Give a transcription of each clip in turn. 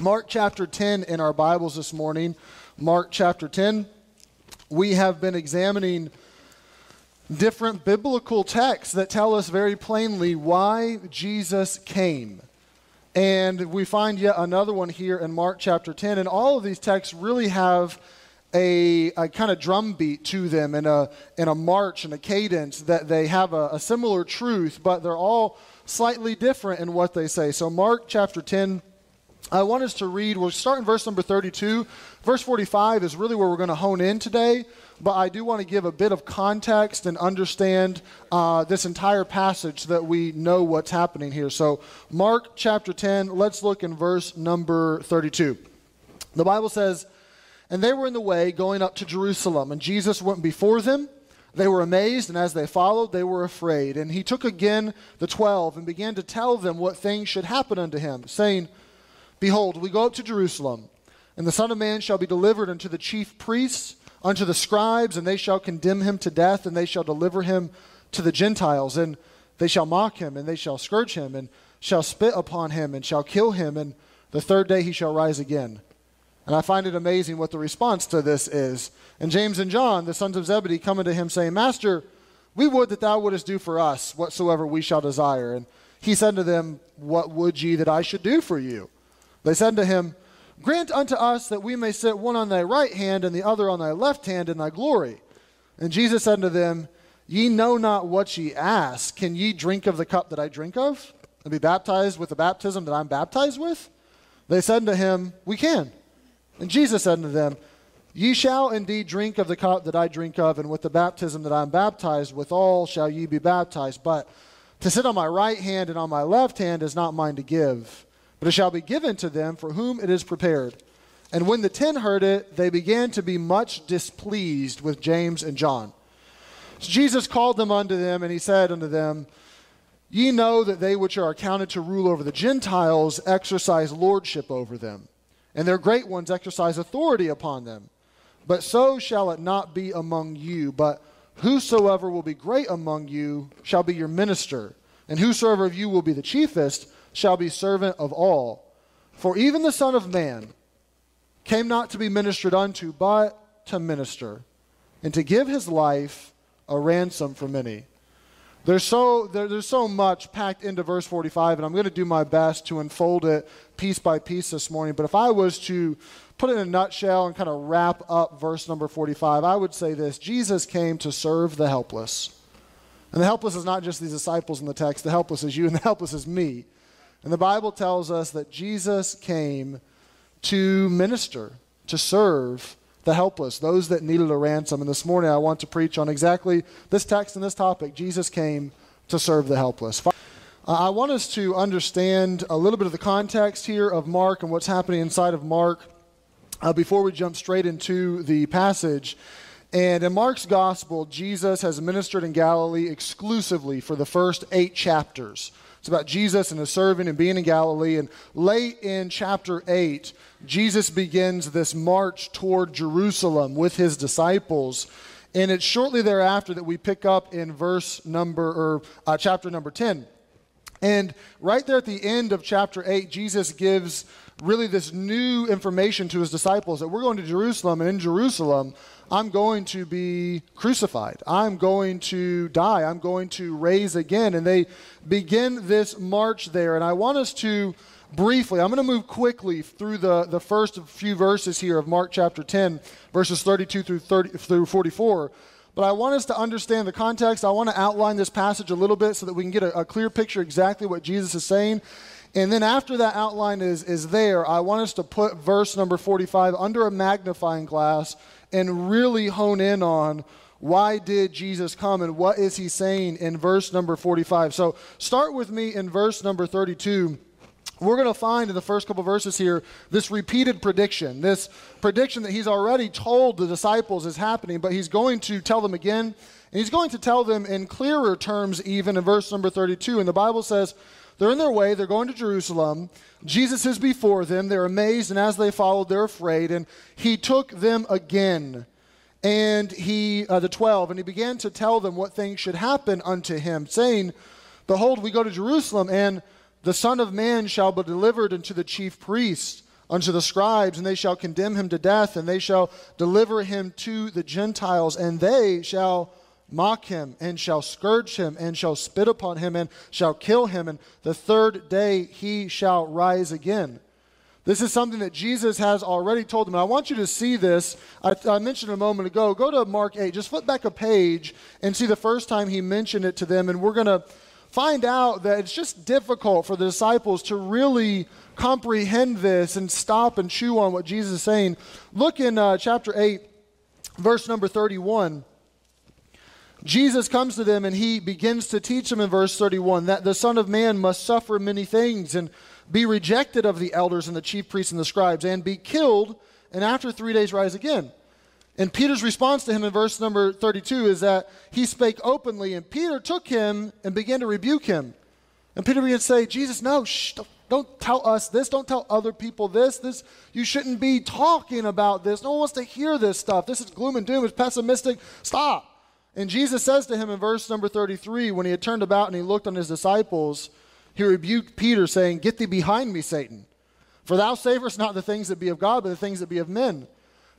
Mark chapter 10 in our Bibles this morning. Mark chapter 10. We have been examining different biblical texts that tell us very plainly why Jesus came. And we find yet another one here in Mark chapter 10. And all of these texts really have a, a kind of drum beat to them and a, and a march and a cadence that they have a, a similar truth, but they're all slightly different in what they say. So, Mark chapter 10 I want us to read, we'll start in verse number 32. Verse 45 is really where we're going to hone in today, but I do want to give a bit of context and understand uh, this entire passage so that we know what's happening here. So, Mark chapter 10, let's look in verse number 32. The Bible says, And they were in the way going up to Jerusalem, and Jesus went before them. They were amazed, and as they followed, they were afraid. And he took again the twelve and began to tell them what things should happen unto him, saying, Behold, we go up to Jerusalem, and the Son of Man shall be delivered unto the chief priests, unto the scribes, and they shall condemn him to death, and they shall deliver him to the Gentiles, and they shall mock him, and they shall scourge him, and shall spit upon him, and shall kill him, and the third day he shall rise again. And I find it amazing what the response to this is. And James and John, the sons of Zebedee, come unto him, saying, Master, we would that thou wouldest do for us whatsoever we shall desire. And he said to them, What would ye that I should do for you? They said to him, Grant unto us that we may sit one on thy right hand and the other on thy left hand in thy glory. And Jesus said to them, Ye know not what ye ask. Can ye drink of the cup that I drink of, and be baptized with the baptism that I'm baptized with? They said to him, We can. And Jesus said unto them, Ye shall indeed drink of the cup that I drink of, and with the baptism that I am baptized withal shall ye be baptized. But to sit on my right hand and on my left hand is not mine to give but it shall be given to them for whom it is prepared. And when the ten heard it, they began to be much displeased with James and John. So Jesus called them unto them, and he said unto them, Ye know that they which are accounted to rule over the Gentiles exercise lordship over them, and their great ones exercise authority upon them. But so shall it not be among you, but whosoever will be great among you shall be your minister, and whosoever of you will be the chiefest shall be servant of all. For even the Son of Man came not to be ministered unto, but to minister, and to give his life a ransom for many. There's so, there, there's so much packed into verse 45, and I'm going to do my best to unfold it piece by piece this morning. But if I was to put it in a nutshell and kind of wrap up verse number 45, I would say this Jesus came to serve the helpless. And the helpless is not just these disciples in the text, the helpless is you, and the helpless is me. And the Bible tells us that Jesus came to minister, to serve the helpless, those that needed a ransom. And this morning I want to preach on exactly this text and this topic. Jesus came to serve the helpless. I want us to understand a little bit of the context here of Mark and what's happening inside of Mark uh, before we jump straight into the passage. And in Mark's gospel, Jesus has ministered in Galilee exclusively for the first eight chapters. It's about Jesus and his serving and being in Galilee. And late in chapter 8, Jesus begins this march toward Jerusalem with his disciples. And it's shortly thereafter that we pick up in verse number, or uh, chapter number 10. And right there at the end of chapter 8, Jesus gives really this new information to his disciples that we're going to Jerusalem, and in Jerusalem, I'm going to be crucified. I'm going to die. I'm going to raise again. And they begin this march there. And I want us to briefly, I'm going to move quickly through the, the first few verses here of Mark chapter 10, verses 32 through, 30, through 44. But I want us to understand the context. I want to outline this passage a little bit so that we can get a, a clear picture exactly what Jesus is saying. And then after that outline is, is there, I want us to put verse number 45 under a magnifying glass and really hone in on why did Jesus come and what is he saying in verse number 45. So start with me in verse number 32 we're going to find in the first couple verses here this repeated prediction, this prediction that he's already told the disciples is happening, but he's going to tell them again. And he's going to tell them in clearer terms, even in verse number 32. And the Bible says, they're in their way, they're going to Jerusalem. Jesus is before them. They're amazed, and as they followed, they're afraid. And he took them again, and he, uh, the twelve, and he began to tell them what things should happen unto him, saying, Behold, we go to Jerusalem, and the Son of Man shall be delivered unto the chief priests, unto the scribes, and they shall condemn him to death, and they shall deliver him to the Gentiles, and they shall mock him, and shall scourge him, and shall spit upon him, and shall kill him, and the third day he shall rise again. This is something that Jesus has already told them. And I want you to see this. I, I, mentioned a moment ago. Go to Mark 8. Just flip back a page and see the first time he mentioned it to them. And we're going to find out that it's just difficult for the disciples to really comprehend this and stop and chew on what Jesus is saying. Look in uh, chapter 8, verse number 31. Jesus comes to them and he begins to teach them in verse 31 that the Son of Man must suffer many things and be rejected of the elders and the chief priests and the scribes, and be killed, and after three days rise again. And Peter's response to him in verse number 32 is that he spake openly, and Peter took him and began to rebuke him. And Peter began to say, Jesus, no, shh, don't, don't tell us this. Don't tell other people this. This you shouldn't be talking about this. No one wants to hear this stuff. This is gloom and doom. It's pessimistic. Stop. And Jesus says to him in verse number 33, when he had turned about and he looked on his disciples, he rebuked Peter, saying, Get thee behind me, Satan. For thou savorest not the things that be of God, but the things that be of men.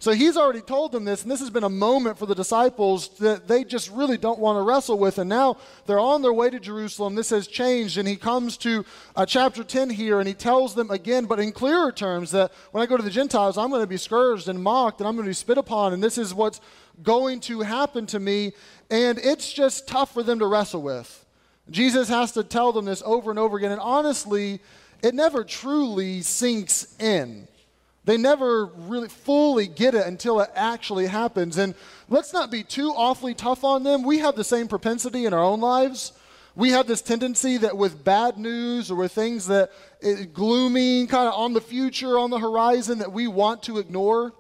So he's already told them this, and this has been a moment for the disciples that they just really don't want to wrestle with. And now they're on their way to Jerusalem. This has changed, and he comes to uh, chapter 10 here, and he tells them again, but in clearer terms, that when I go to the Gentiles, I'm going to be scourged and mocked, and I'm going to be spit upon, and this is what's going to happen to me. And it's just tough for them to wrestle with. Jesus has to tell them this over and over again. And honestly, it never truly sinks in. They never really fully get it until it actually happens. And let's not be too awfully tough on them. We have the same propensity in our own lives. We have this tendency that with bad news or with things that is gloomy, kind of on the future, on the horizon, that we want to ignore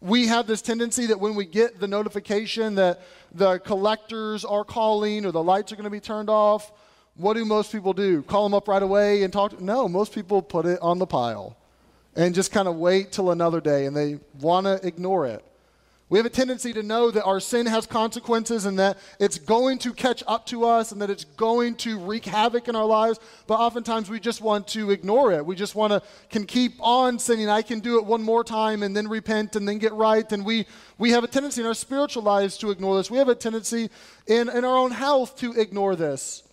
we have this tendency that when we get the notification that the collectors are calling or the lights are going to be turned off, what do most people do? Call them up right away and talk? To, no, most people put it on the pile and just kind of wait till another day and they want to ignore it. We have a tendency to know that our sin has consequences and that it's going to catch up to us and that it's going to wreak havoc in our lives, but oftentimes we just want to ignore it. We just want to can keep on sinning. I can do it one more time and then repent and then get right. And we we have a tendency in our spiritual lives to ignore this. We have a tendency in, in our own health to ignore this.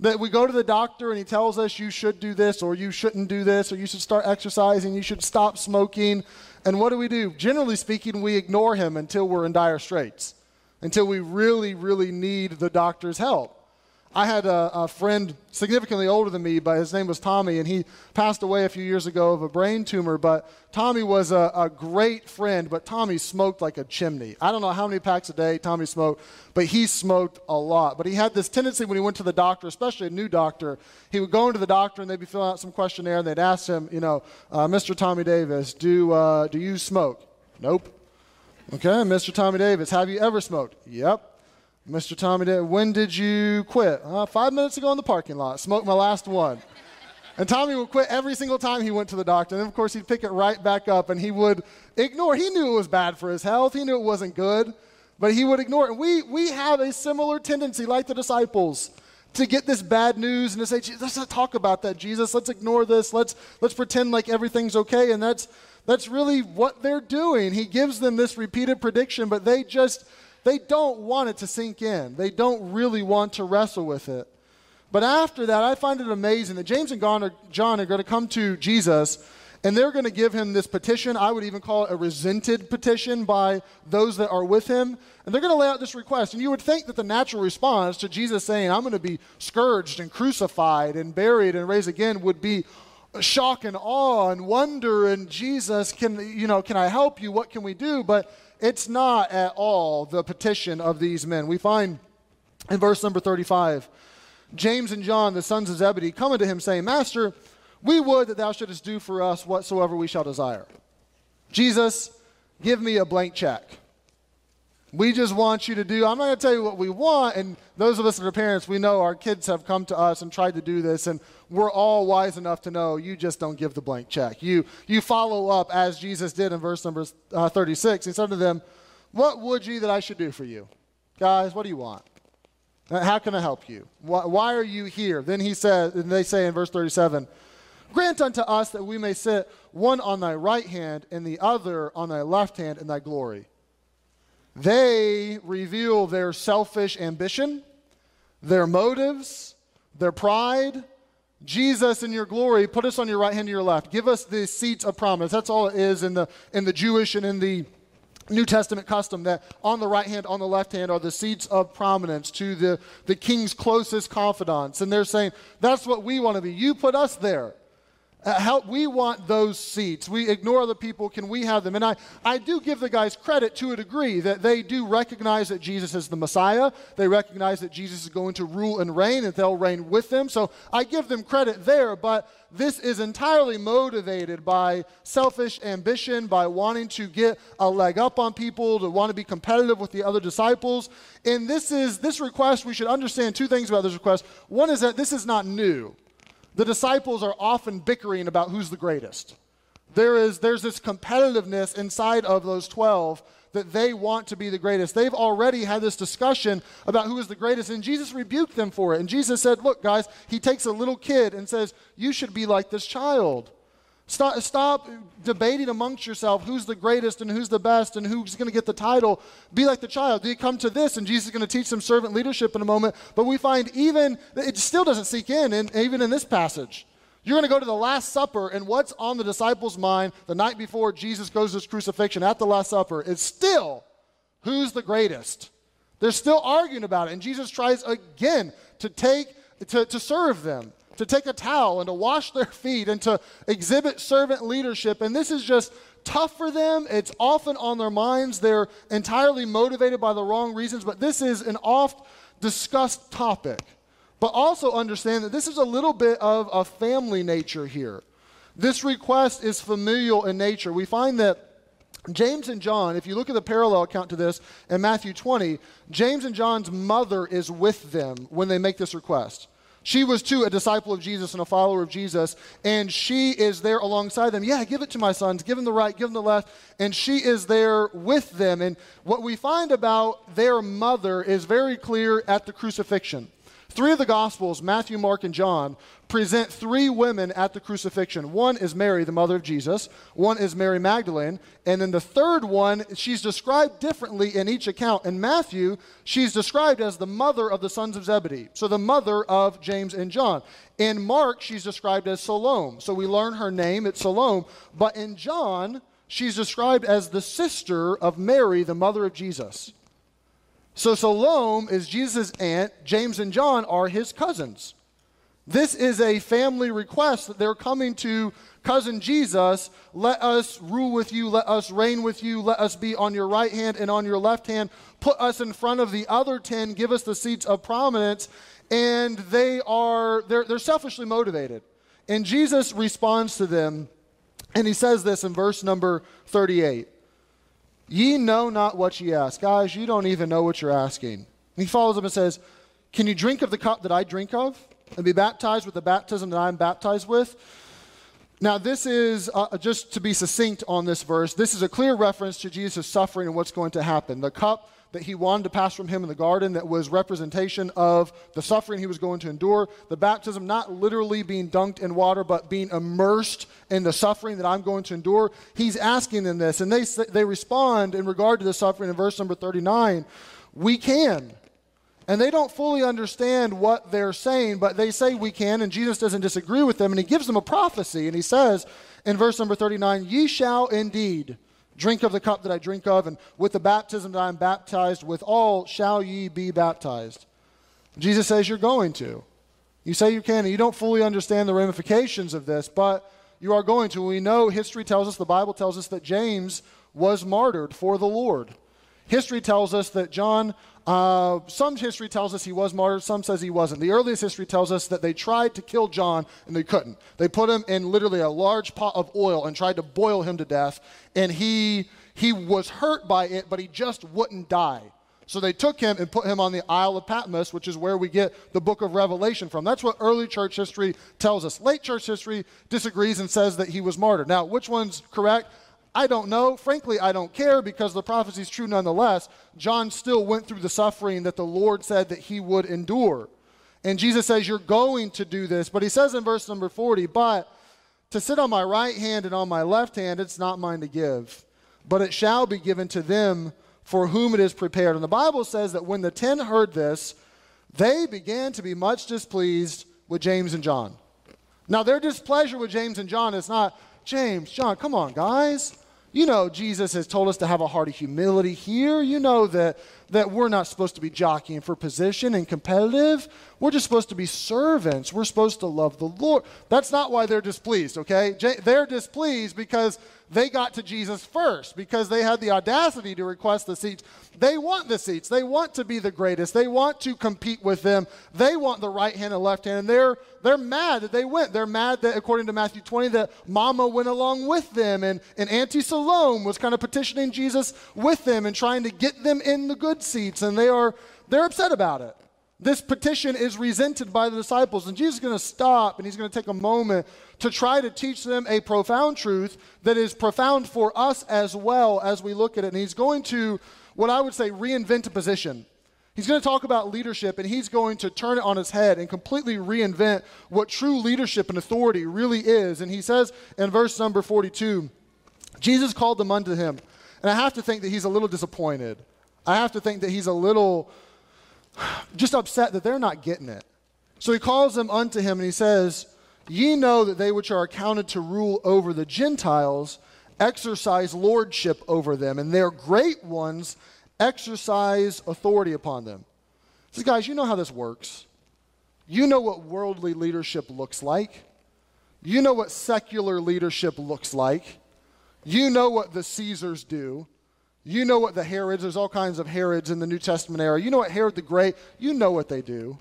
That we go to the doctor and he tells us you should do this or you shouldn't do this or you should start exercising, you should stop smoking. And what do we do? Generally speaking, we ignore him until we're in dire straits, until we really, really need the doctor's help. I had a, a, friend significantly older than me, but his name was Tommy, and he passed away a few years ago of a brain tumor. But Tommy was a, a, great friend, but Tommy smoked like a chimney. I don't know how many packs a day Tommy smoked, but he smoked a lot. But he had this tendency when he went to the doctor, especially a new doctor, he would go into the doctor and they'd be filling out some questionnaire, and they'd ask him, you know, uh, Mr. Tommy Davis, do, uh, do you smoke? Nope. Okay, Mr. Tommy Davis, have you ever smoked? Yep. Mr. Tommy, did, when did you quit? Uh, five minutes ago in the parking lot. Smoked my last one. And Tommy would quit every single time he went to the doctor. And of course, he'd pick it right back up and he would ignore. He knew it was bad for his health. He knew it wasn't good, but he would ignore it. And we, we have a similar tendency, like the disciples, to get this bad news and to say, let's not talk about that, Jesus. Let's ignore this. Let's, let's pretend like everything's okay. And that's, that's really what they're doing. He gives them this repeated prediction, but they just they don't want it to sink in. They don't really want to wrestle with it. But after that, I find it amazing that James and John are, going to come to Jesus and they're going to give him this petition. I would even call it a resented petition by those that are with him. And they're going to lay out this request. And you would think that the natural response to Jesus saying, I'm going to be scourged and crucified and buried and raised again would be shock and awe and wonder and Jesus, can, you know, can I help you? What can we do? But it's not at all the petition of these men. We find in verse number 35 James and John, the sons of Zebedee, come unto him, saying, Master, we would that thou shouldest do for us whatsoever we shall desire. Jesus, give me a blank check. We just want you to do, I'm not going to tell you what we want. And those of us that are parents, we know our kids have come to us and tried to do this, and we're all wise enough to know you just don't give the blank check. You, you follow up as Jesus did in verse number uh, 36. He said to them, What would ye that I should do for you? Guys, what do you want? Uh, how can I help you? Why, why are you here? Then he said, and they say in verse 37, Grant unto us that we may sit one on thy right hand and the other on thy left hand in thy glory. They reveal their selfish ambition, their motives, their pride. Jesus, in your glory, put us on your right hand and your left. Give us the seats of promise. That's all it is in the, in the Jewish and in the New Testament custom that on the right hand, on the left hand are the seats of prominence to the, the king's closest confidants. And they're saying, that's what we want to be. You put us there. Uh, how, we want those seats. We ignore other people. Can we have them? And I, I do give the guys credit to a degree that they do recognize that Jesus is the Messiah. They recognize that Jesus is going to rule and reign, and they'll reign with them. So I give them credit there. But this is entirely motivated by selfish ambition, by wanting to get a leg up on people, to want to be competitive with the other disciples. And this is this request. We should understand two things about this request. One is that this is not new the disciples are often bickering about who's the greatest. There is, there's this competitiveness inside of those 12 that they want to be the greatest. They've already had this discussion about who is the greatest, and Jesus rebuked them for it. And Jesus said, Look, guys, he takes a little kid and says, You should be like this child. Stop, stop debating amongst yourself who's the greatest and who's the best and who's going to get the title. Be like the child. You come to this, and Jesus is going to teach them servant leadership in a moment. But we find even, it still doesn't sink in, in even in this passage. You're going to go to the Last Supper, and what's on the disciples' mind the night before Jesus goes to his crucifixion at the Last Supper is still who's the greatest. They're still arguing about it, and Jesus tries again to take, to, to serve them to take a towel and to wash their feet and to exhibit servant leadership. And this is just tough for them. It's often on their minds. They're entirely motivated by the wrong reasons, but this is an oft discussed topic. But also understand that this is a little bit of a family nature here. This request is familial in nature. We find that James and John, if you look at the parallel account to this in Matthew 20, James and John's mother is with them when they make this request. She was too a disciple of Jesus and a follower of Jesus, and she is there alongside them. Yeah, give it to my sons, give them the right, give them the left. And she is there with them. And what we find about their mother is very clear at the crucifixion. Three of the Gospels, Matthew, Mark, and John, present three women at the crucifixion. One is Mary, the mother of Jesus, one is Mary Magdalene, and then the third one, she's described differently in each account. In Matthew, she's described as the mother of the sons of Zebedee, so the mother of James and John. In Mark, she's described as Salome, so we learn her name, it's Salome. But in John, she's described as the sister of Mary, the mother of Jesus. So Salome is Jesus' aunt. James and John are his cousins. This is a family request that they're coming to cousin Jesus. Let us rule with you. Let us reign with you. Let us be on your right hand and on your left hand. Put us in front of the other ten. Give us the seats of prominence. And they are, they're, they're selfishly motivated. And Jesus responds to them, and he says this in verse number 38. Ye know not what ye ask. Guys, you don't even know what you're asking. And he follows up and says, Can you drink of the cup that I drink of and be baptized with the baptism that I'm baptized with? Now, this is, uh, just to be succinct on this verse, this is a clear reference to Jesus' suffering and what's going to happen. The cup that he wanted to pass from him in the garden that was representation of the suffering he was going to endure. The baptism, not literally being dunked in water, but being immersed in the suffering that I'm going to endure. He's asking them this, and they, they respond in regard to the suffering in verse number 39 We can. And they don't fully understand what they're saying, but they say we can, and Jesus doesn't disagree with them, and he gives them a prophecy, and he says in verse number 39 Ye shall indeed Drink of the cup that I drink of, and with the baptism that I am baptized, with all shall ye be baptized. Jesus says you're going to. You say you can, and you don't fully understand the ramifications of this, but you are going to. We know history tells us, the Bible tells us that James was martyred for the Lord. History tells us that John uh, some history tells us he was martyred, some says he wasn't. The earliest history tells us that they tried to kill John and they couldn't. They put him in literally a large pot of oil and tried to boil him to death, and he, he was hurt by it, but he just wouldn't die. So they took him and put him on the Isle of Patmos, which is where we get the book of Revelation from. That's what early church history tells us. Late church history disagrees and says that he was martyred. Now, which one's correct? I don't know. Frankly, I don't care because the prophecy is true nonetheless. John still went through the suffering that the Lord said that he would endure. And Jesus says, You're going to do this. But he says in verse number 40, But to sit on my right hand and on my left hand, it's not mine to give, but it shall be given to them for whom it is prepared. And the Bible says that when the ten heard this, they began to be much displeased with James and John. Now, their displeasure with James and John is not, James, John, come on, guys. You know, Jesus has told us to have a heart of humility here. You know that, that we're not supposed to be jockeying for position and competitive. We're just supposed to be servants. We're supposed to love the Lord. That's not why they're displeased, okay? They're displeased because they got to Jesus first because they had the audacity to request the seats. They want the seats. They want to be the greatest. They want to compete with them. They want the right hand and left hand. And they're, they're mad that they went. They're mad that, according to Matthew 20, that Mama went along with them. And, and Auntie Salome was kind of petitioning Jesus with them and trying to get them in the good seats. And they are, they're upset about it. This petition is resented by the disciples, and Jesus is going to stop and he's going to take a moment to try to teach them a profound truth that is profound for us as well as we look at it. And he's going to, what I would say, reinvent a position. He's going to talk about leadership and he's going to turn it on its head and completely reinvent what true leadership and authority really is. And he says in verse number 42 Jesus called them unto him. And I have to think that he's a little disappointed. I have to think that he's a little just upset that they're not getting it. So he calls them unto him and he says, Ye know that they which are accounted to rule over the Gentiles exercise lordship over them, and their great ones exercise authority upon them. So, guys, you know how this works. You know what worldly leadership looks like. You know what secular leadership looks like. You know what the Caesars do. You know what the Herods, there's all kinds of Herods in the New Testament era. You know what Herod the Great, you know what they do.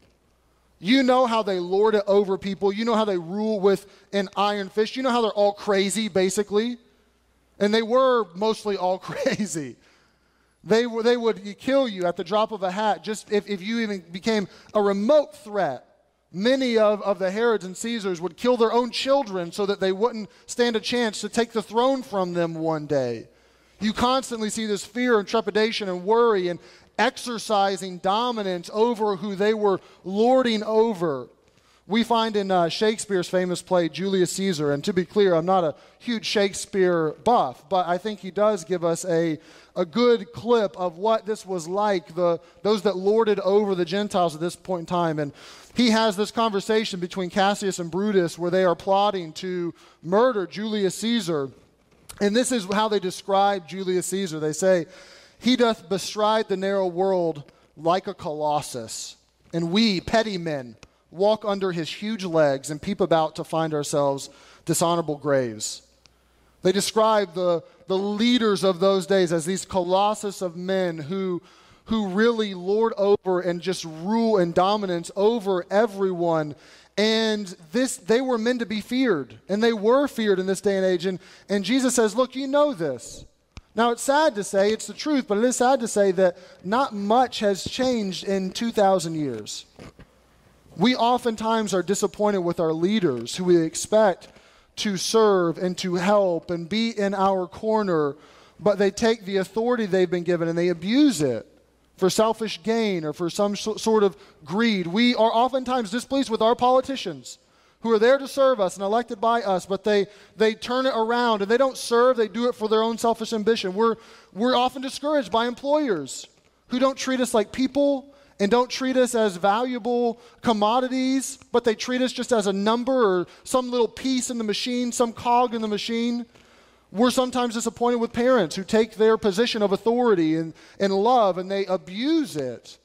You know how they lord it over people. You know how they rule with an iron fist. You know how they're all crazy, basically. And they were mostly all crazy. They, they would kill you at the drop of a hat just if, if you even became a remote threat. Many of, of the Herods and Caesars would kill their own children so that they wouldn't stand a chance to take the throne from them one day. You constantly see this fear and trepidation and worry and exercising dominance over who they were lording over. We find in uh, Shakespeare's famous play, Julius Caesar, and to be clear, I'm not a huge Shakespeare buff, but I think he does give us a, a good clip of what this was like, the, those that lorded over the Gentiles at this point in time. And he has this conversation between Cassius and Brutus where they are plotting to murder Julius Caesar. And this is how they describe Julius Caesar. They say, He doth bestride the narrow world like a colossus, and we, petty men, walk under his huge legs and peep about to find ourselves dishonorable graves. They describe the, the leaders of those days as these colossus of men who, who really lord over and just rule and dominance over everyone and this, they were men to be feared, and they were feared in this day and age. And, and Jesus says, Look, you know this. Now, it's sad to say, it's the truth, but it is sad to say that not much has changed in 2,000 years. We oftentimes are disappointed with our leaders who we expect to serve and to help and be in our corner, but they take the authority they've been given and they abuse it for selfish gain or for some sort of greed. We are oftentimes displeased with our politicians who are there to serve us and elected by us, but they, they turn it around and they don't serve, they do it for their own selfish ambition. We're, we're often discouraged by employers who don't treat us like people and don't treat us as valuable commodities, but they treat us just as a number or some little piece in the machine, some cog in the machine. We're sometimes disappointed with parents who take their position of authority and, and love and they abuse it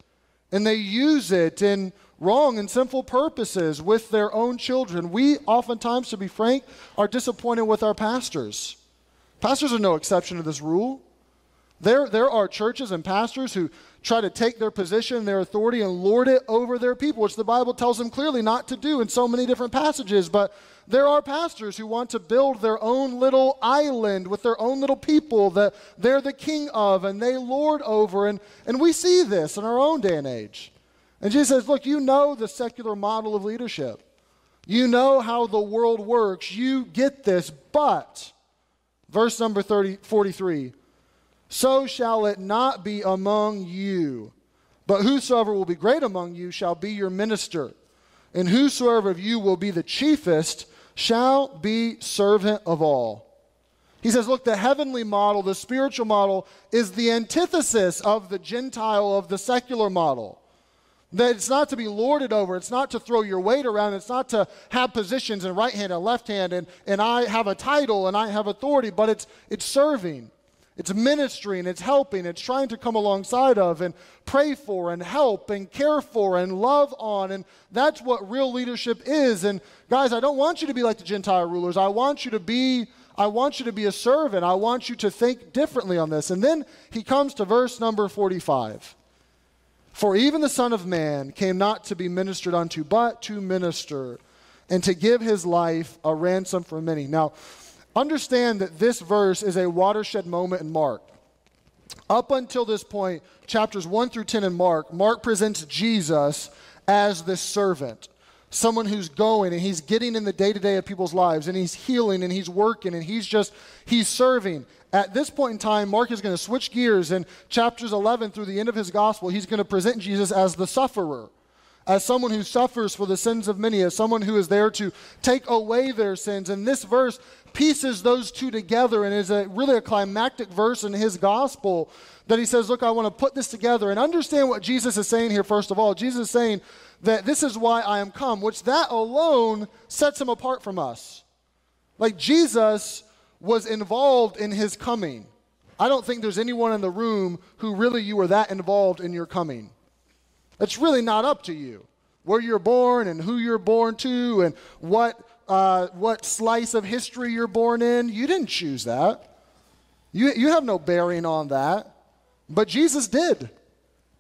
and they use it in wrong and sinful purposes with their own children. We oftentimes, to be frank, are disappointed with our pastors. Pastors are no exception to this rule. There, there are churches and pastors who try to take their position, their authority, and lord it over their people, which the Bible tells them clearly not to do in so many different passages. But there are pastors who want to build their own little island with their own little people that they're the king of and they lord over. And, and we see this in our own day and age. And Jesus says, Look, you know the secular model of leadership. You know how the world works. You get this, but, verse number 30, 43 so shall it not be among you. But whosoever will be great among you shall be your minister. And whosoever of you will be the chiefest shall be servant of all. He says, look, the heavenly model, the spiritual model, is the antithesis of the Gentile, of the secular model. That it's not to be lorded over, it's not to throw your weight around, it's not to have positions in right hand and left hand, and, and I have a title and I have authority, but it's, it's serving. It's ministering, it's helping, it's trying to come alongside of and pray for and help and care for and love on. And that's what real leadership is. And guys, I don't want you to be like the Gentile rulers. I want you to be I want you to be a servant. I want you to think differently on this. And then he comes to verse number 45. For even the Son of Man came not to be ministered unto, but to minister and to give his life a ransom for many. Now, Understand that this verse is a watershed moment in Mark. Up until this point, chapters 1 through 10 in Mark, Mark presents Jesus as this servant, someone who's going and he's getting in the day to day of people's lives and he's healing and he's working and he's just, he's serving. At this point in time, Mark is going to switch gears and chapters 11 through the end of his gospel, he's going to present Jesus as the sufferer as someone who suffers for the sins of many, as someone who is there to take away their sins. And this verse pieces those two together and is a, really a climactic verse in his gospel that he says, Look, I want to put this together and understand what Jesus is saying here, first of all. Jesus is saying that this is why I am come, which that alone sets him apart from us. Like Jesus was involved in his coming. I don't think there's anyone in the room who really you were that involved in your coming. It's really not up to you where you're born and who you're born to and what uh, what slice of history you're born in. You didn't choose that. You, you have no bearing on that. But Jesus did.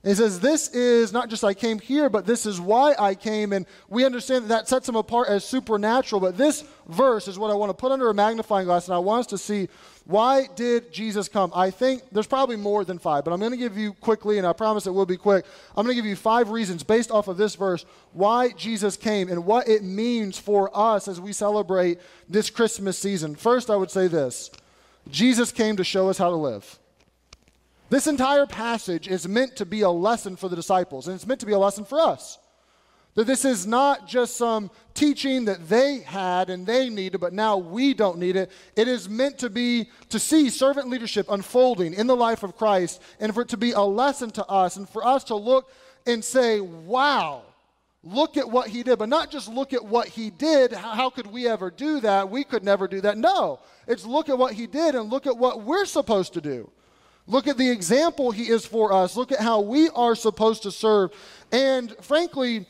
He says, This is not just I came here, but this is why I came. And we understand that that sets him apart as supernatural. But this verse is what I want to put under a magnifying glass, and I want us to see why did Jesus come? I think there's probably more than five, but I'm going to give you quickly, and I promise it will be quick. I'm going to give you five reasons based off of this verse why Jesus came and what it means for us as we celebrate this Christmas season. First, I would say this Jesus came to show us how to live. This entire passage is meant to be a lesson for the disciples, and it's meant to be a lesson for us. That this is not just some teaching that they had and they needed, but now we don't need it. It is meant to be to see servant leadership unfolding in the life of Christ and for it to be a lesson to us and for us to look and say, wow, look at what he did. But not just look at what he did. How could we ever do that? We could never do that. No, it's look at what he did and look at what we're supposed to do. Look at the example he is for us. Look at how we are supposed to serve. And frankly,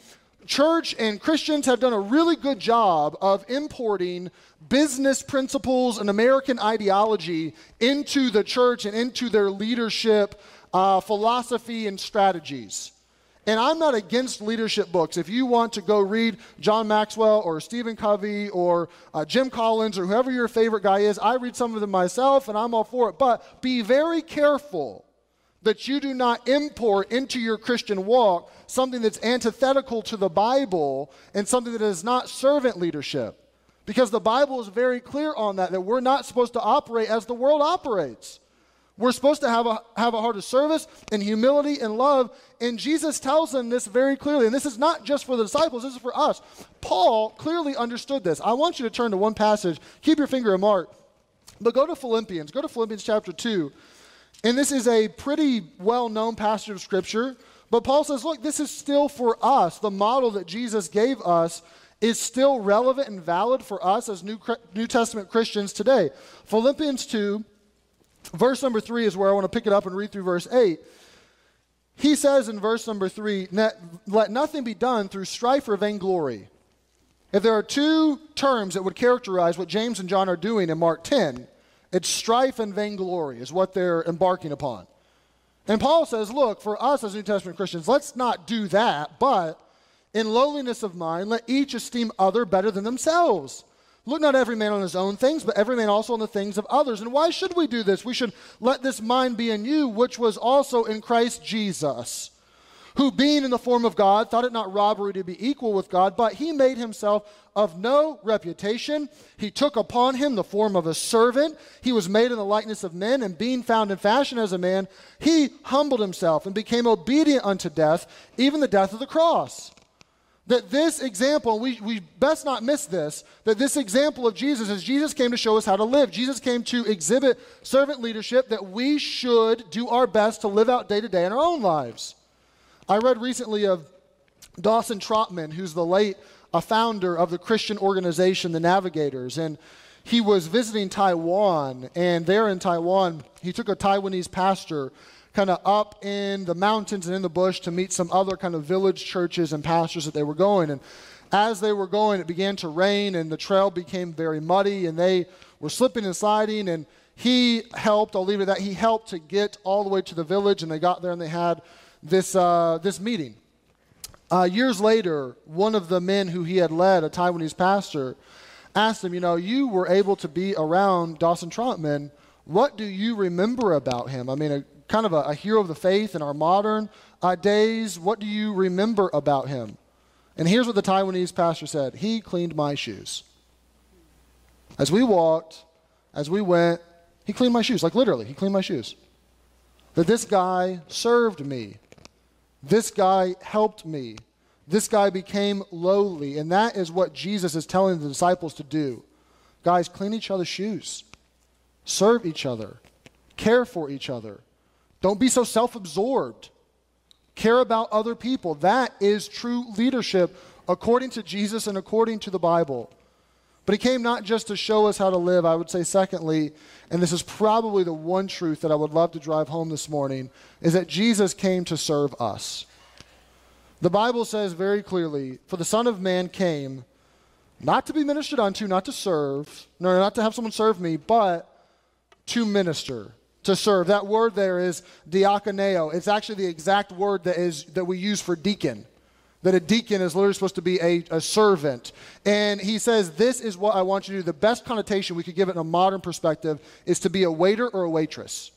church and Christians have done a really good job of importing business principles and American ideology into the church and into their leadership uh, philosophy and strategies. And I'm not against leadership books. If you want to go read John Maxwell or Stephen Covey or uh, Jim Collins or whoever your favorite guy is, I read some of them myself and I'm all for it. But be very careful that you do not import into your Christian walk something that's antithetical to the Bible and something that is not servant leadership. Because the Bible is very clear on that, that we're not supposed to operate as the world operates. We're supposed to have a, have a heart of service and humility and love. And Jesus tells them this very clearly. And this is not just for the disciples, this is for us. Paul clearly understood this. I want you to turn to one passage. Keep your finger in Mark. But go to Philippians. Go to Philippians chapter 2. And this is a pretty well known passage of Scripture. But Paul says, look, this is still for us. The model that Jesus gave us is still relevant and valid for us as New, New Testament Christians today. Philippians 2, verse number 3 is where I want to pick it up and read through verse 8. He says in verse number 3, let nothing be done through strife or vainglory. If there are two terms that would characterize what James and John are doing in Mark 10, it's strife and vainglory, is what they're embarking upon. And Paul says, look, for us as New Testament Christians, let's not do that, but in lowliness of mind, let each esteem other better than themselves. Look not every man on his own things, but every man also on the things of others. And why should we do this? We should let this mind be in you, which was also in Christ Jesus who being in the form of God thought it not robbery to be equal with God, but he made himself of no reputation. He took upon him the form of a servant. He was made in the likeness of men, and being found in fashion as a man, he humbled himself and became obedient unto death, even the death of the cross. That this example, we, we best not miss this, that this example of Jesus is Jesus came to show us how to live. Jesus came to exhibit servant leadership that we should do our best to live out day to day in our own lives. I read recently of Dawson Trotman, who's the late a founder of the Christian organization, the Navigators, and he was visiting Taiwan, and there in Taiwan, he took a Taiwanese pastor kind of up in the mountains and in the bush to meet some other kind of village churches and pastors that they were going. And as they were going, it began to rain, and the trail became very muddy, and they were slipping and sliding. And he helped, I'll leave it at that, he helped to get all the way to the village, and they got there and they had this, uh, this meeting. Uh, years later, one of the men who he had led, a Taiwanese pastor, asked him, You know, you were able to be around Dawson Trotman. What do you remember about him? I mean, a, kind of a, a hero of the faith in our modern uh, days. What do you remember about him? And here's what the Taiwanese pastor said He cleaned my shoes. As we walked, as we went, he cleaned my shoes. Like literally, he cleaned my shoes. That this guy served me. This guy helped me. This guy became lowly. And that is what Jesus is telling the disciples to do. Guys, clean each other's shoes, serve each other, care for each other. Don't be so self absorbed. Care about other people. That is true leadership according to Jesus and according to the Bible. But he came not just to show us how to live, I would say, secondly, and this is probably the one truth that I would love to drive home this morning, is that Jesus came to serve us. The Bible says very clearly, For the Son of Man came not to be ministered unto, not to serve, no, not to have someone serve me, but to minister, to serve. That word there is diakoneo. It's actually the exact word that is that we use for deacon that a deacon is literally supposed to be a, a servant. And he says, This is what I want you to do. The best connotation we could give it in a modern perspective is to be a waiter or a waitress.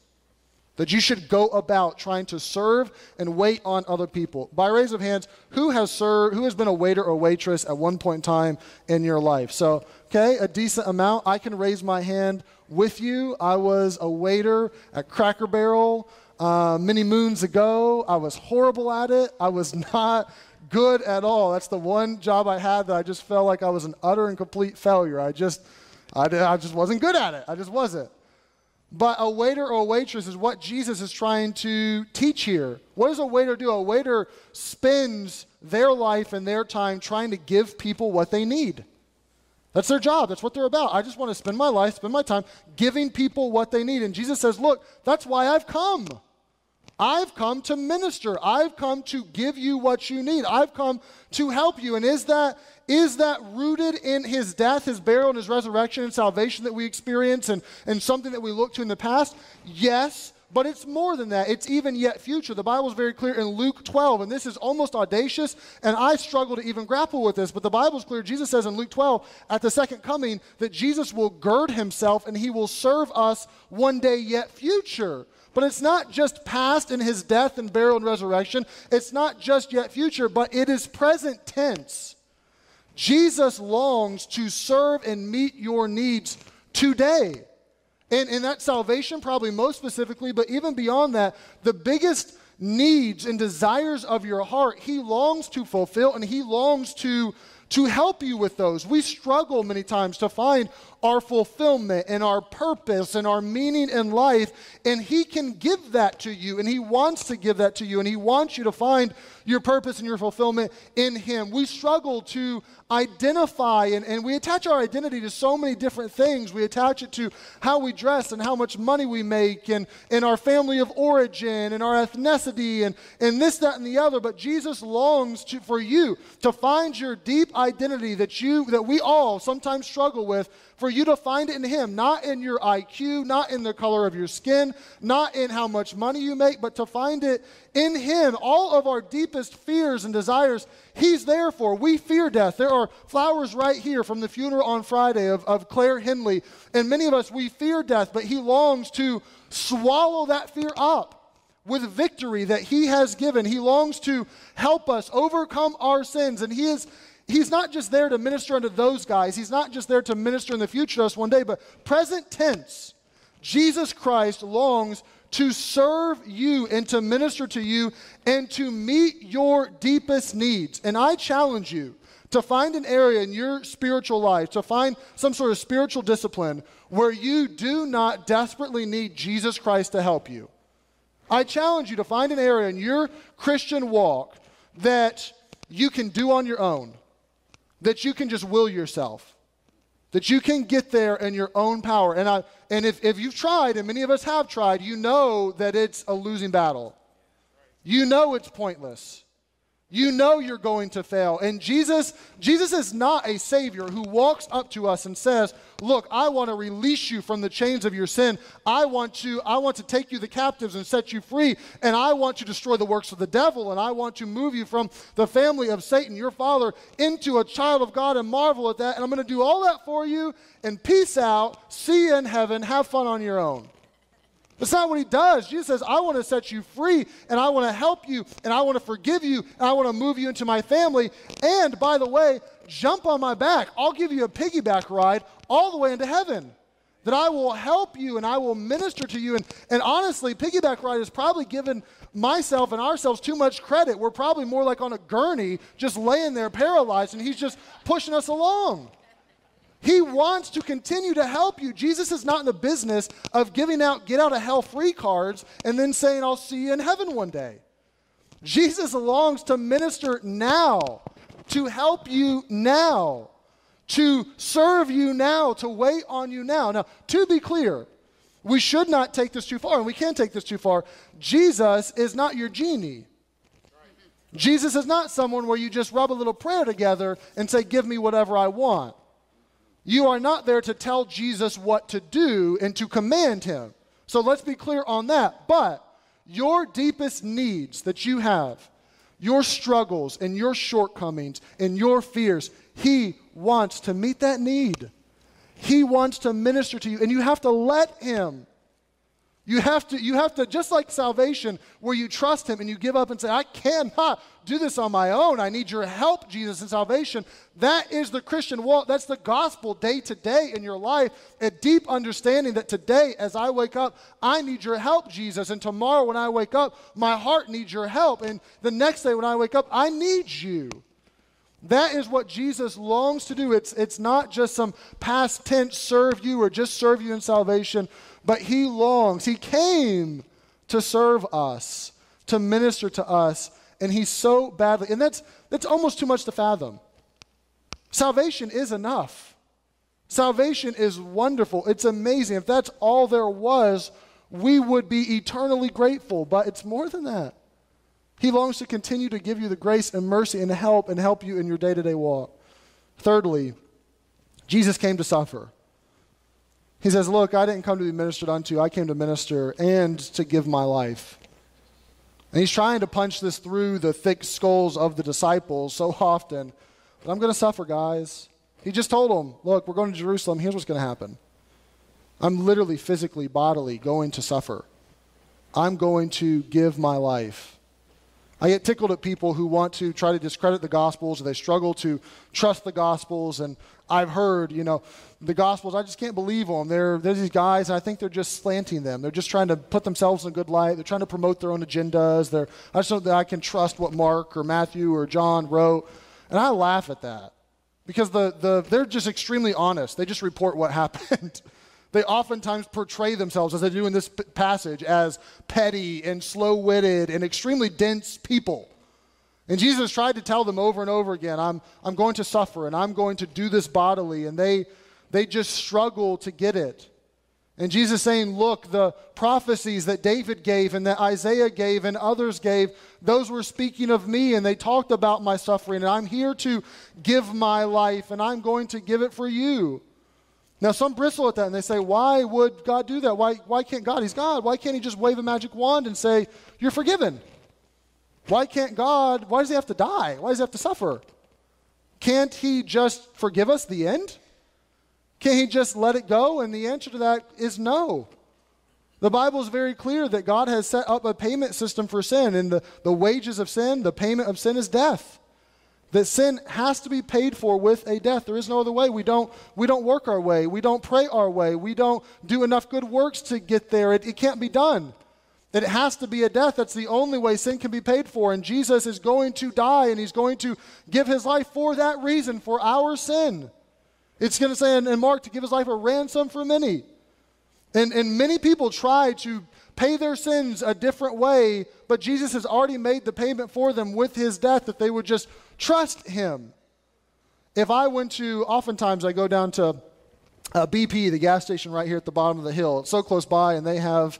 That you should go about trying to serve and wait on other people. By raise of hands, who has served, who has been a waiter or waitress at one point in time in your life? So, okay, a decent amount. I can raise my hand with you. I was a waiter at Cracker Barrel uh, many moons ago. I was horrible at it. I was not good at all. That's the one job I had that I just felt like I was an utter and complete failure. I just, I, I just wasn't good at it. I just wasn't. But a waiter or a waitress is what Jesus is trying to teach here. What does a waiter do? A waiter spends their life and their time trying to give people what they need. That's their job. That's what they're about. I just want to spend my life, spend my time giving people what they need. And Jesus says, Look, that's why I've come. I've come to minister. I've come to give you what you need. I've come to help you. And is that is that rooted in his death, his burial, and his resurrection and salvation that we experience and, and something that we look to in the past? Yes, but it's more than that. It's even yet future. The Bible is very clear in Luke 12, and this is almost audacious, and I struggle to even grapple with this, but the Bible is clear. Jesus says in Luke 12, at the second coming, that Jesus will gird himself and he will serve us one day yet future. But it's not just past in his death and burial and resurrection. It's not just yet future, but it is present tense. Jesus longs to serve and meet your needs today. And in that salvation, probably most specifically, but even beyond that, the biggest needs and desires of your heart, he longs to fulfill and he longs to to help you with those. We struggle many times to find our fulfillment and our purpose and our meaning in life, and He can give that to you, and He wants to give that to you, and He wants you to find your purpose and your fulfillment in Him. We struggle to identify, and, and we attach our identity to so many different things. We attach it to how we dress and how much money we make, and, and our family of origin, and our ethnicity, and, and this, that, and the other. But Jesus longs to, for you to find your deep identity that you that we all sometimes struggle with for you to find it in Him, not in your IQ, not in the color of your skin, not in how much money you make, but to find it in Him. All of our deepest fears and desires, He's there for. We fear death. There are flowers right here from the funeral on Friday of, of Claire Henley. And many of us, we fear death, but He longs to swallow that fear up with victory that he has given. He longs to help us overcome our sins. And he is he's not just there to minister unto those guys. He's not just there to minister in the future to us one day, but present tense. Jesus Christ longs to serve you and to minister to you and to meet your deepest needs. And I challenge you to find an area in your spiritual life, to find some sort of spiritual discipline where you do not desperately need Jesus Christ to help you. I challenge you to find an area in your Christian walk that you can do on your own, that you can just will yourself, that you can get there in your own power. And, I, and if, if you've tried, and many of us have tried, you know that it's a losing battle. You know it's pointless. You know you're going to fail. And Jesus, Jesus is not a savior who walks up to us and says, "Look, I want to release you from the chains of your sin. I want to I want to take you the captives and set you free, and I want to destroy the works of the devil, and I want to move you from the family of Satan, your father, into a child of God and marvel at that. And I'm going to do all that for you and peace out. See you in heaven. Have fun on your own." That's not what he does. Jesus says, I want to set you free and I want to help you and I want to forgive you and I want to move you into my family. And by the way, jump on my back. I'll give you a piggyback ride all the way into heaven. That I will help you and I will minister to you. And, and honestly, piggyback ride is probably given myself and ourselves too much credit. We're probably more like on a gurney, just laying there paralyzed, and he's just pushing us along. He wants to continue to help you. Jesus is not in the business of giving out get out of hell free cards and then saying, I'll see you in heaven one day. Jesus longs to minister now, to help you now, to serve you now, to wait on you now. Now, to be clear, we should not take this too far, and we can't take this too far. Jesus is not your genie. Jesus is not someone where you just rub a little prayer together and say, Give me whatever I want. You are not there to tell Jesus what to do and to command him. So let's be clear on that. But your deepest needs that you have, your struggles and your shortcomings and your fears, he wants to meet that need. He wants to minister to you, and you have to let him. You have to, you have to, just like salvation, where you trust Him and you give up and say, I cannot do this on my own. I need your help, Jesus, in salvation. That is the Christian walk. That's the gospel day to day in your life. A deep understanding that today, as I wake up, I need your help, Jesus. And tomorrow, when I wake up, my heart needs your help. And the next day, when I wake up, I need you. That is what Jesus longs to do. It's, it's not just some past tense serve you or just serve you in salvation, but he longs. He came to serve us, to minister to us, and he so badly, and that's, that's almost too much to fathom. Salvation is enough. Salvation is wonderful. It's amazing. If that's all there was, we would be eternally grateful, but it's more than that. He longs to continue to give you the grace and mercy and help and help you in your day to day walk. Thirdly, Jesus came to suffer. He says, Look, I didn't come to be ministered unto, I came to minister and to give my life. And he's trying to punch this through the thick skulls of the disciples so often. But I'm going to suffer, guys. He just told them, Look, we're going to Jerusalem. Here's what's going to happen. I'm literally, physically, bodily going to suffer. I'm going to give my life. I get tickled at people who want to try to discredit the Gospels, or they struggle to trust the Gospels. And I've heard, you know, the Gospels, I just can't believe them. They're, they're these guys, I think they're just slanting them. They're just trying to put themselves in a good light. They're trying to promote their own agendas. They're, I just don't think I can trust what Mark or Matthew or John wrote. And I laugh at that because the, the, they're just extremely honest. They just report what happened. They oftentimes portray themselves, as they do in this passage, as petty and slow witted and extremely dense people. And Jesus tried to tell them over and over again, I'm, I'm going to suffer and I'm going to do this bodily. And they, they just struggle to get it. And Jesus saying, Look, the prophecies that David gave and that Isaiah gave and others gave, those were speaking of me and they talked about my suffering. And I'm here to give my life and I'm going to give it for you. Now, some bristle at that and they say, Why would God do that? Why, why can't God? He's God. Why can't He just wave a magic wand and say, You're forgiven? Why can't God, why does He have to die? Why does He have to suffer? Can't He just forgive us the end? Can't He just let it go? And the answer to that is no. The Bible is very clear that God has set up a payment system for sin, and the, the wages of sin, the payment of sin is death. That sin has to be paid for with a death. There is no other way. We don't, we don't work our way. We don't pray our way. We don't do enough good works to get there. It, it can't be done. That it has to be a death. That's the only way sin can be paid for. And Jesus is going to die and he's going to give his life for that reason, for our sin. It's going to say in, in Mark to give his life a ransom for many. And, and many people try to pay their sins a different way, but Jesus has already made the payment for them with his death that they would just trust him. If I went to, oftentimes I go down to uh, BP, the gas station right here at the bottom of the hill. It's so close by, and they have,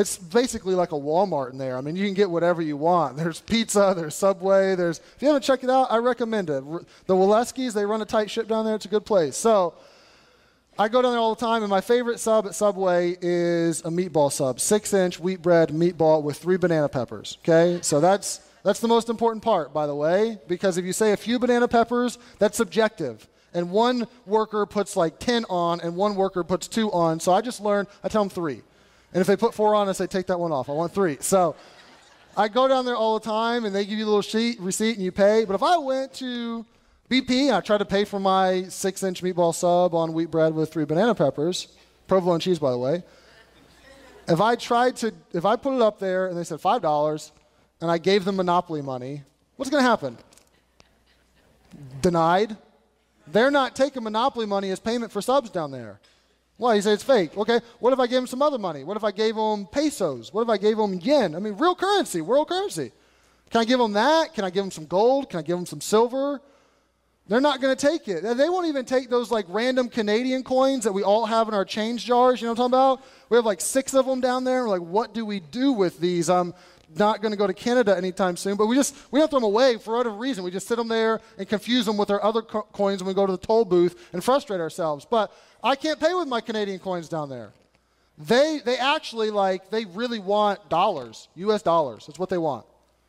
it's basically like a Walmart in there. I mean, you can get whatever you want. There's pizza, there's Subway, there's, if you haven't checked it out, I recommend it. The Waleskis, they run a tight ship down there. It's a good place. So, I go down there all the time, and my favorite sub at Subway is a meatball sub, six inch wheat bread meatball with three banana peppers. Okay, so that's that's the most important part, by the way, because if you say a few banana peppers, that's subjective. And one worker puts like 10 on, and one worker puts two on. So I just learned, I tell them three. And if they put four on, I say, take that one off. I want three. So I go down there all the time, and they give you a little sheet, receipt, and you pay. But if I went to BP, I tried to pay for my six inch meatball sub on wheat bread with three banana peppers, provolone cheese, by the way. If I tried to, if I put it up there and they said $5 and I gave them monopoly money, what's going to happen? Denied. They're not taking monopoly money as payment for subs down there. Well, you say it's fake. Okay, what if I gave them some other money? What if I gave them pesos? What if I gave them yen? I mean, real currency, world currency. Can I give them that? Can I give them some gold? Can I give them some silver? They're not going to take it. They won't even take those like random Canadian coins that we all have in our change jars. You know what I'm talking about? We have like six of them down there. We're like, what do we do with these? I'm not going to go to Canada anytime soon, but we just we don't throw them away for whatever reason. We just sit them there and confuse them with our other co- coins when we go to the toll booth and frustrate ourselves. But I can't pay with my Canadian coins down there. They they actually like they really want dollars, U.S. dollars. That's what they want.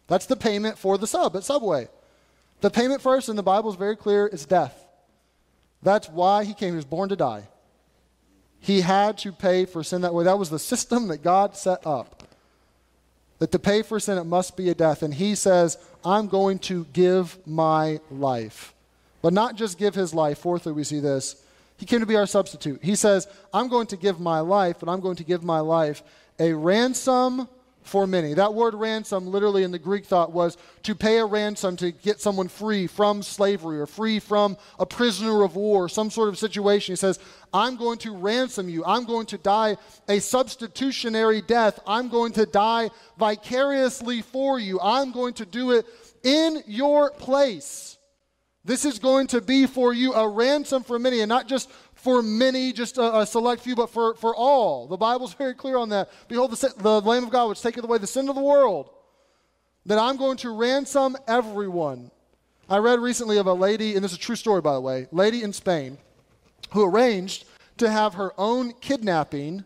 That's the payment for the sub at Subway. The payment first in the Bible is very clear it's death. That's why he came. He was born to die. He had to pay for sin that way. That was the system that God set up. That to pay for sin, it must be a death. And he says, I'm going to give my life. But not just give his life. Fourthly, we see this. He came to be our substitute. He says, I'm going to give my life, but I'm going to give my life a ransom for many. That word ransom, literally in the Greek thought, was to pay a ransom to get someone free from slavery or free from a prisoner of war, some sort of situation. He says, I'm going to ransom you. I'm going to die a substitutionary death. I'm going to die vicariously for you. I'm going to do it in your place. This is going to be for you a ransom for many, and not just for many, just a, a, select few, but for, for all. The Bible's very clear on that. Behold, the, the Lamb of God, which taketh away the sin of the world, that I'm going to ransom everyone. I read recently of a lady, and this is a true story, by the way, lady in Spain, who arranged to have her own kidnapping.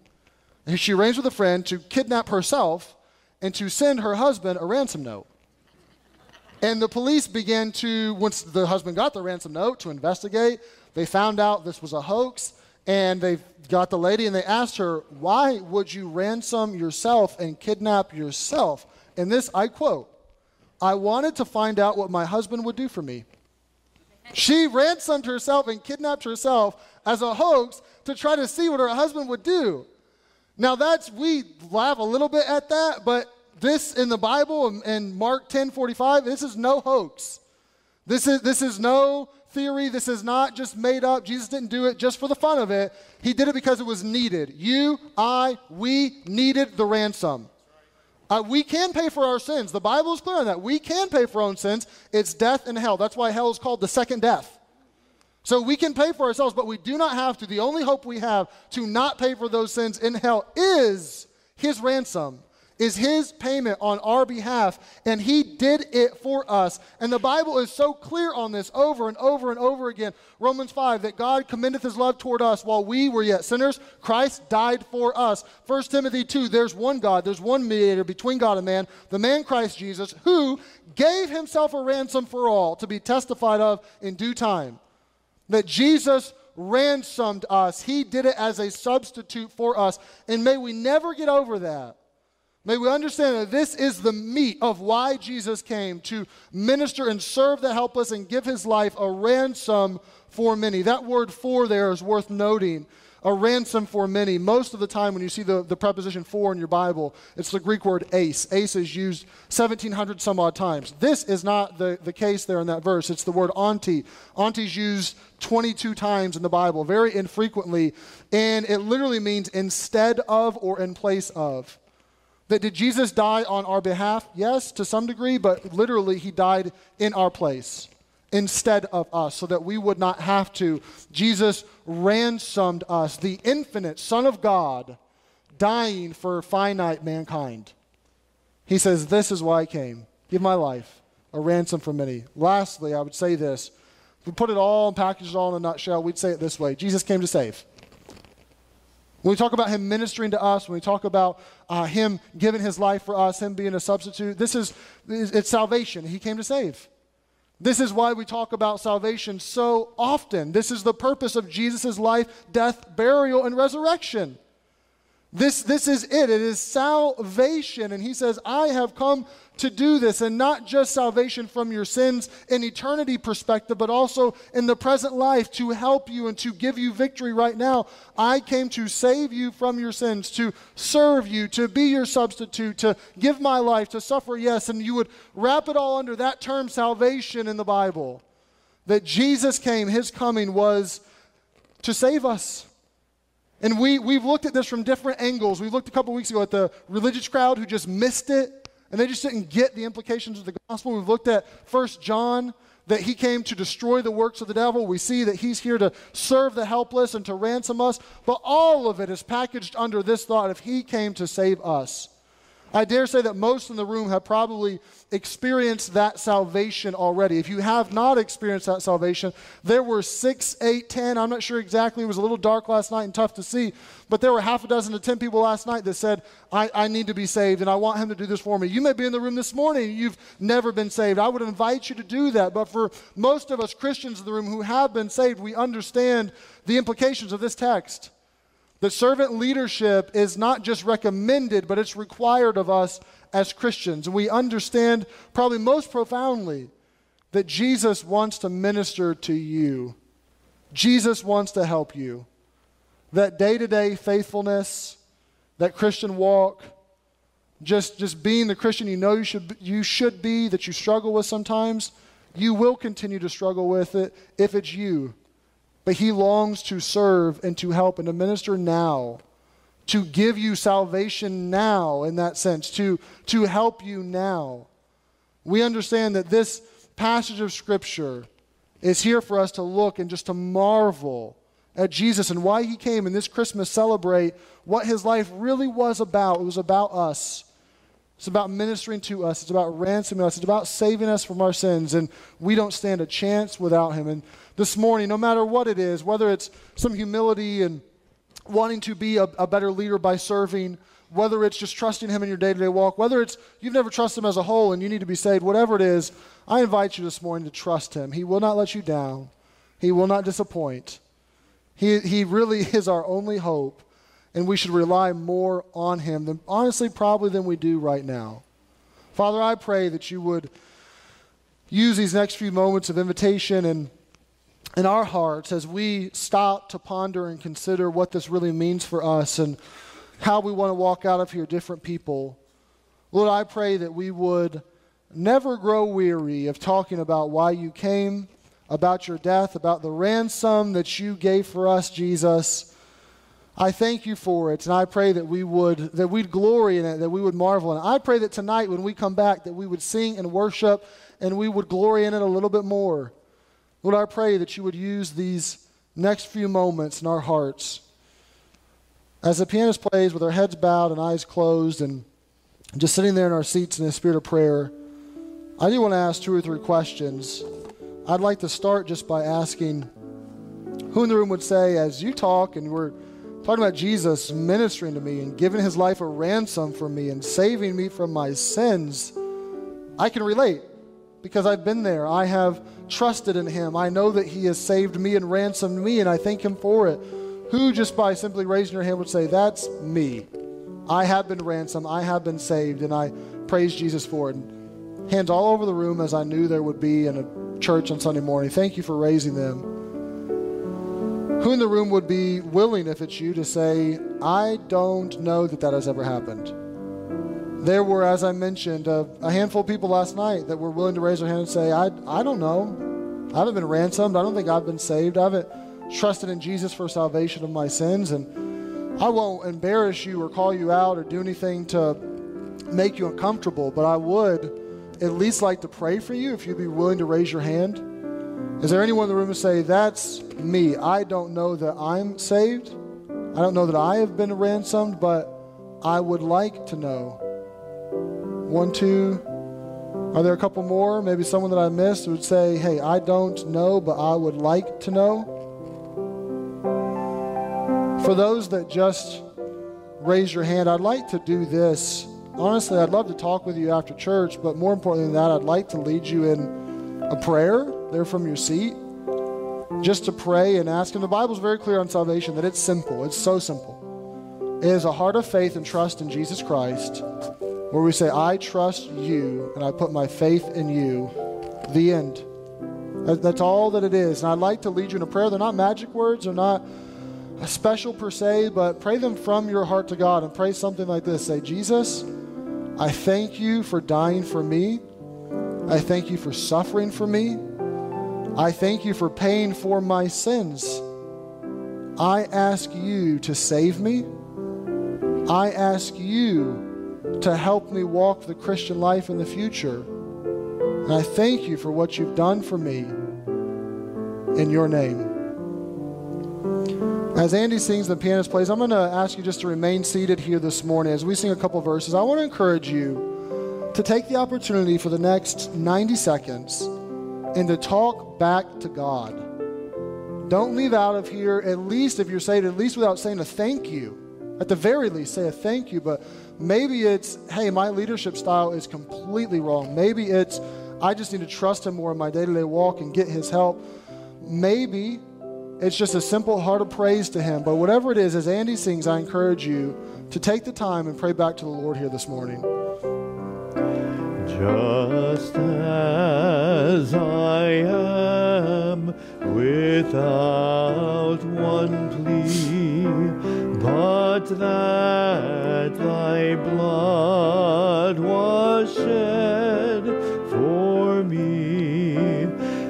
She arranged with a friend to kidnap herself and to send her husband a ransom note. And the police began to, once the husband got the ransom note, to investigate. They found out this was a hoax, and they got the lady and they asked her, Why would you ransom yourself and kidnap yourself? And this, I quote, I wanted to find out what my husband would do for me. She ransomed herself and kidnapped herself as a hoax to try to see what her husband would do. Now that's we laugh a little bit at that, but this in the Bible in Mark 10 45, this is no hoax. This is this is no theory. This is not just made up. Jesus didn't do it just for the fun of it. He did it because it was needed. You, I, we needed the ransom. Uh, we can pay for our sins. The Bible is clear on that. We can pay for our own sins. It's death and hell. That's why hell is called the second death. So we can pay for ourselves, but we do not have to. The only hope we have to not pay for those sins in hell is his ransom is his payment on our behalf, and he did it for us. And the Bible is so clear on this over and over and over again. Romans 5 that God commendeth his love toward us while we were yet sinners. Christ died for us. 1 Timothy 2 there's one God, there's one mediator between God and man, the man Christ Jesus, who gave himself a ransom for all to be testified of in due time. That Jesus ransomed us, he did it as a substitute for us. And may we never get over that May we understand that this is the meat of why Jesus came to minister and serve the helpless and give his life a ransom for many. That word for there is worth noting. a ransom for many. Most of the time, when you see the, the preposition for in your Bible, it's the Greek word eis. Eis is used 1,700 some odd times. This is not the, the case there in that verse. It's the word. Anti is used 22 times in the Bible, very infrequently, and it literally means instead of or in place of. That did Jesus die on our behalf? Yes, to some degree, but literally, he died in our place instead of us so that we would not have to. Jesus ransomed us, the infinite Son of God, dying for finite mankind. He says, This is why I came. Give my life, a ransom for many. Lastly, I would say this. If we put it all and package it all in a nutshell, we'd say it this way Jesus came to save. When we talk about him ministering to us, when we talk about uh, him giving his life for us, him being a substitute, this is it's salvation. He came to save. This is why we talk about salvation so often. This is the purpose of Jesus' life, death, burial, and resurrection. This, this is it. It is salvation. And he says, I have come to do this. And not just salvation from your sins in eternity perspective, but also in the present life to help you and to give you victory right now. I came to save you from your sins, to serve you, to be your substitute, to give my life, to suffer, yes. And you would wrap it all under that term salvation in the Bible. That Jesus came, his coming was to save us. And we, we've looked at this from different angles. We looked a couple weeks ago at the religious crowd who just missed it and they just didn't get the implications of the gospel. We've looked at First John, that he came to destroy the works of the devil. We see that he's here to serve the helpless and to ransom us. But all of it is packaged under this thought if he came to save us. I dare say that most in the room have probably experienced that salvation already. If you have not experienced that salvation, there were six, eight, ten, I'm not sure exactly, it was a little dark last night and tough to see, but there were half a dozen to ten people last night that said, I, I need to be saved and I want him to do this for me. You may be in the room this morning, you've never been saved. I would invite you to do that. But for most of us Christians in the room who have been saved, we understand the implications of this text. The servant leadership is not just recommended, but it's required of us as Christians. And we understand probably most profoundly that Jesus wants to minister to you. Jesus wants to help you. That day to day faithfulness, that Christian walk, just, just being the Christian you know you should, you should be, that you struggle with sometimes, you will continue to struggle with it if it's you but he longs to serve and to help and to minister now, to give you salvation now, in that sense, to, to help you now. We understand that this passage of Scripture is here for us to look and just to marvel at Jesus and why he came and this Christmas celebrate what his life really was about. It was about us. It's about ministering to us. It's about ransoming us. It's about saving us from our sins. And we don't stand a chance without him. And this morning, no matter what it is, whether it's some humility and wanting to be a, a better leader by serving, whether it's just trusting Him in your day to day walk, whether it's you've never trusted Him as a whole and you need to be saved, whatever it is, I invite you this morning to trust Him. He will not let you down, He will not disappoint. He, he really is our only hope, and we should rely more on Him than, honestly, probably than we do right now. Father, I pray that you would use these next few moments of invitation and in our hearts as we stop to ponder and consider what this really means for us and how we want to walk out of here different people. Lord, I pray that we would never grow weary of talking about why you came, about your death, about the ransom that you gave for us, Jesus. I thank you for it, and I pray that we would that we'd glory in it, that we would marvel in it. I pray that tonight when we come back that we would sing and worship and we would glory in it a little bit more. Lord, I pray that you would use these next few moments in our hearts. As the pianist plays with our heads bowed and eyes closed and just sitting there in our seats in a spirit of prayer, I do want to ask two or three questions. I'd like to start just by asking who in the room would say, as you talk and we're talking about Jesus ministering to me and giving his life a ransom for me and saving me from my sins, I can relate because I've been there. I have trusted in him. I know that he has saved me and ransomed me, and I thank him for it. Who, just by simply raising your hand, would say, That's me. I have been ransomed. I have been saved, and I praise Jesus for it. And hands all over the room as I knew there would be in a church on Sunday morning. Thank you for raising them. Who in the room would be willing, if it's you, to say, I don't know that that has ever happened? There were, as I mentioned, a, a handful of people last night that were willing to raise their hand and say, I, I don't know. I haven't been ransomed. I don't think I've been saved. I haven't trusted in Jesus for salvation of my sins. And I won't embarrass you or call you out or do anything to make you uncomfortable, but I would at least like to pray for you if you'd be willing to raise your hand. Is there anyone in the room who say, That's me? I don't know that I'm saved. I don't know that I have been ransomed, but I would like to know. One, two. Are there a couple more? Maybe someone that I missed would say, Hey, I don't know, but I would like to know. For those that just raise your hand, I'd like to do this. Honestly, I'd love to talk with you after church, but more importantly than that, I'd like to lead you in a prayer there from your seat just to pray and ask. And the Bible's very clear on salvation that it's simple. It's so simple. It is a heart of faith and trust in Jesus Christ where we say, I trust you and I put my faith in you. The end. That's all that it is. And I'd like to lead you in a prayer. They're not magic words, they're not special per se, but pray them from your heart to God and pray something like this Say, Jesus, I thank you for dying for me. I thank you for suffering for me. I thank you for paying for my sins. I ask you to save me. I ask you to help me walk the Christian life in the future. And I thank you for what you've done for me in your name. As Andy sings, the pianist plays, I'm going to ask you just to remain seated here this morning as we sing a couple verses. I want to encourage you to take the opportunity for the next 90 seconds and to talk back to God. Don't leave out of here, at least if you're saved, at least without saying a thank you. At the very least, say a thank you. But maybe it's, hey, my leadership style is completely wrong. Maybe it's, I just need to trust Him more in my day to day walk and get His help. Maybe it's just a simple heart of praise to Him. But whatever it is, as Andy sings, I encourage you to take the time and pray back to the Lord here this morning. Just as I am, without one plea, but that thy blood was shed for me,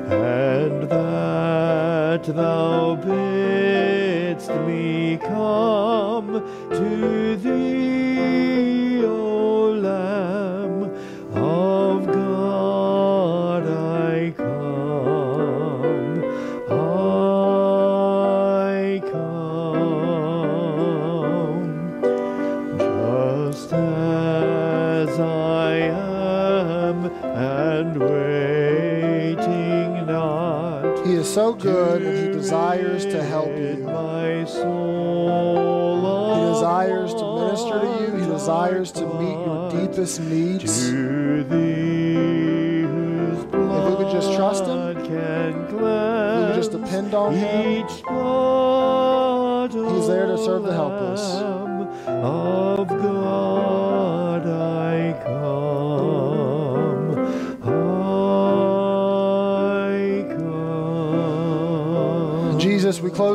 and that thou bidst me come to thee, so good and He desires to help you. My soul He desires to minister to you. He desires to meet your deepest needs. to thee whose blood we could just trust Him, can We can just depend on Him.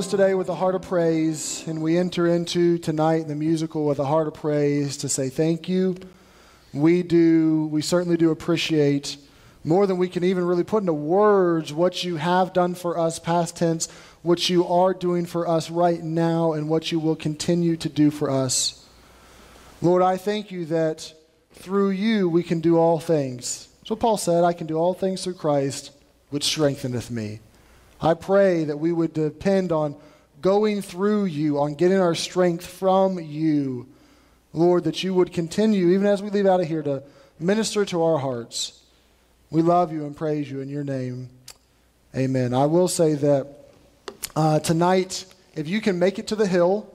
Close today with a heart of praise, and we enter into tonight the musical with a heart of praise to say thank you. We do, we certainly do appreciate more than we can even really put into words what you have done for us, past tense, what you are doing for us right now, and what you will continue to do for us. Lord, I thank you that through you we can do all things. What Paul said I can do all things through Christ, which strengtheneth me. I pray that we would depend on going through you, on getting our strength from you. Lord, that you would continue, even as we leave out of here, to minister to our hearts. We love you and praise you in your name. Amen. I will say that uh, tonight, if you can make it to the hill,